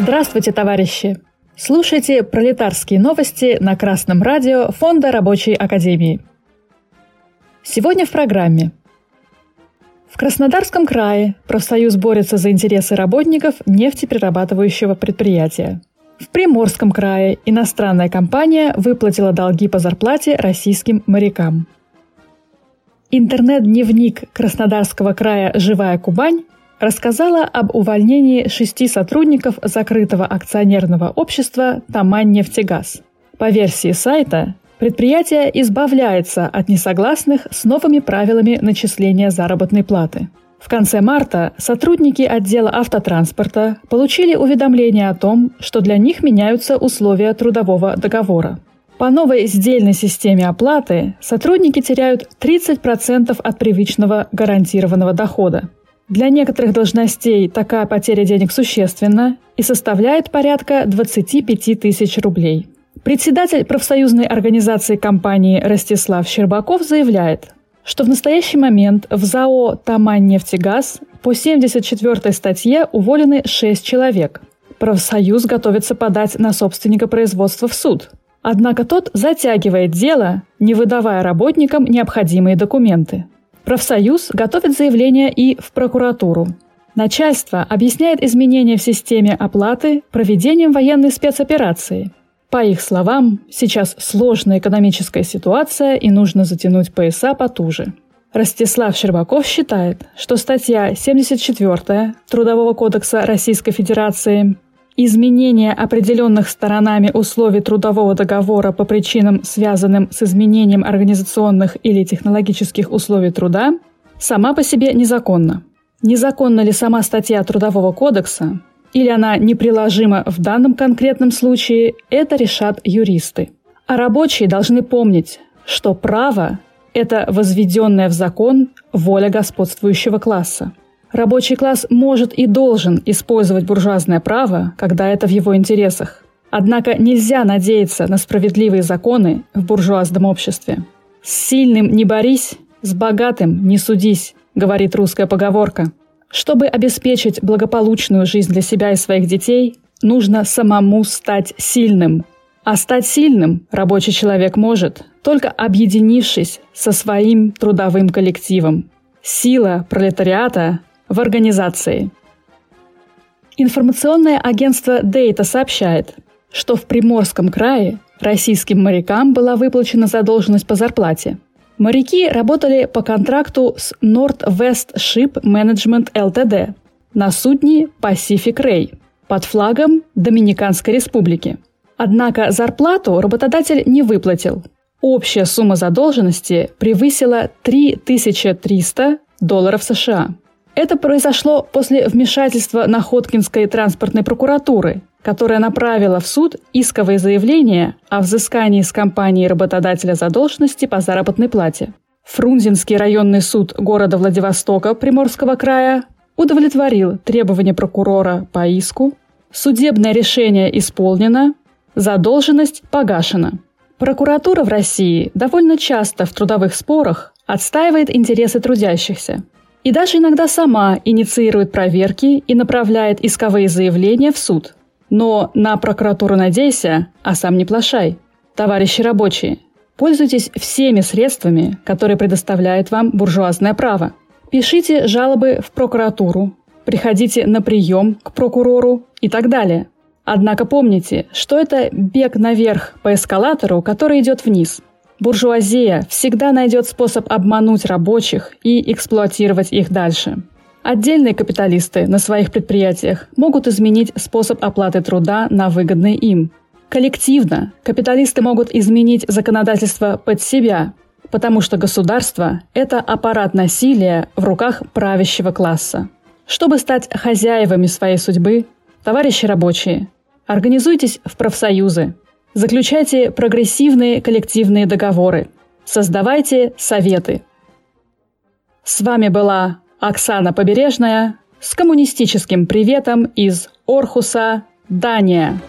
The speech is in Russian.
Здравствуйте, товарищи! Слушайте пролетарские новости на Красном радио Фонда Рабочей Академии. Сегодня в программе. В Краснодарском крае профсоюз борется за интересы работников нефтеперерабатывающего предприятия. В Приморском крае иностранная компания выплатила долги по зарплате российским морякам. Интернет-дневник Краснодарского края «Живая Кубань» рассказала об увольнении шести сотрудников закрытого акционерного общества «Тамань нефтегаз». По версии сайта, предприятие избавляется от несогласных с новыми правилами начисления заработной платы. В конце марта сотрудники отдела автотранспорта получили уведомление о том, что для них меняются условия трудового договора. По новой сдельной системе оплаты сотрудники теряют 30% от привычного гарантированного дохода. Для некоторых должностей такая потеря денег существенна и составляет порядка 25 тысяч рублей. Председатель профсоюзной организации компании Ростислав Щербаков заявляет, что в настоящий момент в ЗАО «Тамань нефтегаз» по 74 статье уволены 6 человек. Профсоюз готовится подать на собственника производства в суд. Однако тот затягивает дело, не выдавая работникам необходимые документы. Профсоюз готовит заявление и в прокуратуру. Начальство объясняет изменения в системе оплаты проведением военной спецоперации. По их словам, сейчас сложная экономическая ситуация и нужно затянуть пояса потуже. Ростислав Щербаков считает, что статья 74 Трудового кодекса Российской Федерации изменение определенных сторонами условий трудового договора по причинам, связанным с изменением организационных или технологических условий труда, сама по себе незаконна. Незаконна ли сама статья Трудового кодекса, или она неприложима в данном конкретном случае, это решат юристы. А рабочие должны помнить, что право – это возведенная в закон воля господствующего класса – Рабочий класс может и должен использовать буржуазное право, когда это в его интересах. Однако нельзя надеяться на справедливые законы в буржуазном обществе. «С сильным не борись, с богатым не судись», — говорит русская поговорка. Чтобы обеспечить благополучную жизнь для себя и своих детей, нужно самому стать сильным. А стать сильным рабочий человек может, только объединившись со своим трудовым коллективом. Сила пролетариата в организации. Информационное агентство Data сообщает, что в Приморском крае российским морякам была выплачена задолженность по зарплате. Моряки работали по контракту с Northwest Ship Management Ltd на судне Pacific Ray под флагом Доминиканской Республики. Однако зарплату работодатель не выплатил. Общая сумма задолженности превысила 3300 долларов США. Это произошло после вмешательства Находкинской транспортной прокуратуры, которая направила в суд исковое заявление о взыскании с компании работодателя задолженности по заработной плате. Фрунзенский районный суд города Владивостока Приморского края удовлетворил требования прокурора по иску, судебное решение исполнено, задолженность погашена. Прокуратура в России довольно часто в трудовых спорах отстаивает интересы трудящихся – и даже иногда сама инициирует проверки и направляет исковые заявления в суд. Но на прокуратуру надейся, а сам не плашай. Товарищи рабочие, пользуйтесь всеми средствами, которые предоставляет вам буржуазное право. Пишите жалобы в прокуратуру, приходите на прием к прокурору и так далее. Однако помните, что это бег наверх по эскалатору, который идет вниз – Буржуазия всегда найдет способ обмануть рабочих и эксплуатировать их дальше. Отдельные капиталисты на своих предприятиях могут изменить способ оплаты труда на выгодный им. Коллективно капиталисты могут изменить законодательство под себя, потому что государство – это аппарат насилия в руках правящего класса. Чтобы стать хозяевами своей судьбы, товарищи рабочие, организуйтесь в профсоюзы, Заключайте прогрессивные коллективные договоры. Создавайте советы. С вами была Оксана Побережная с коммунистическим приветом из Орхуса, Дания.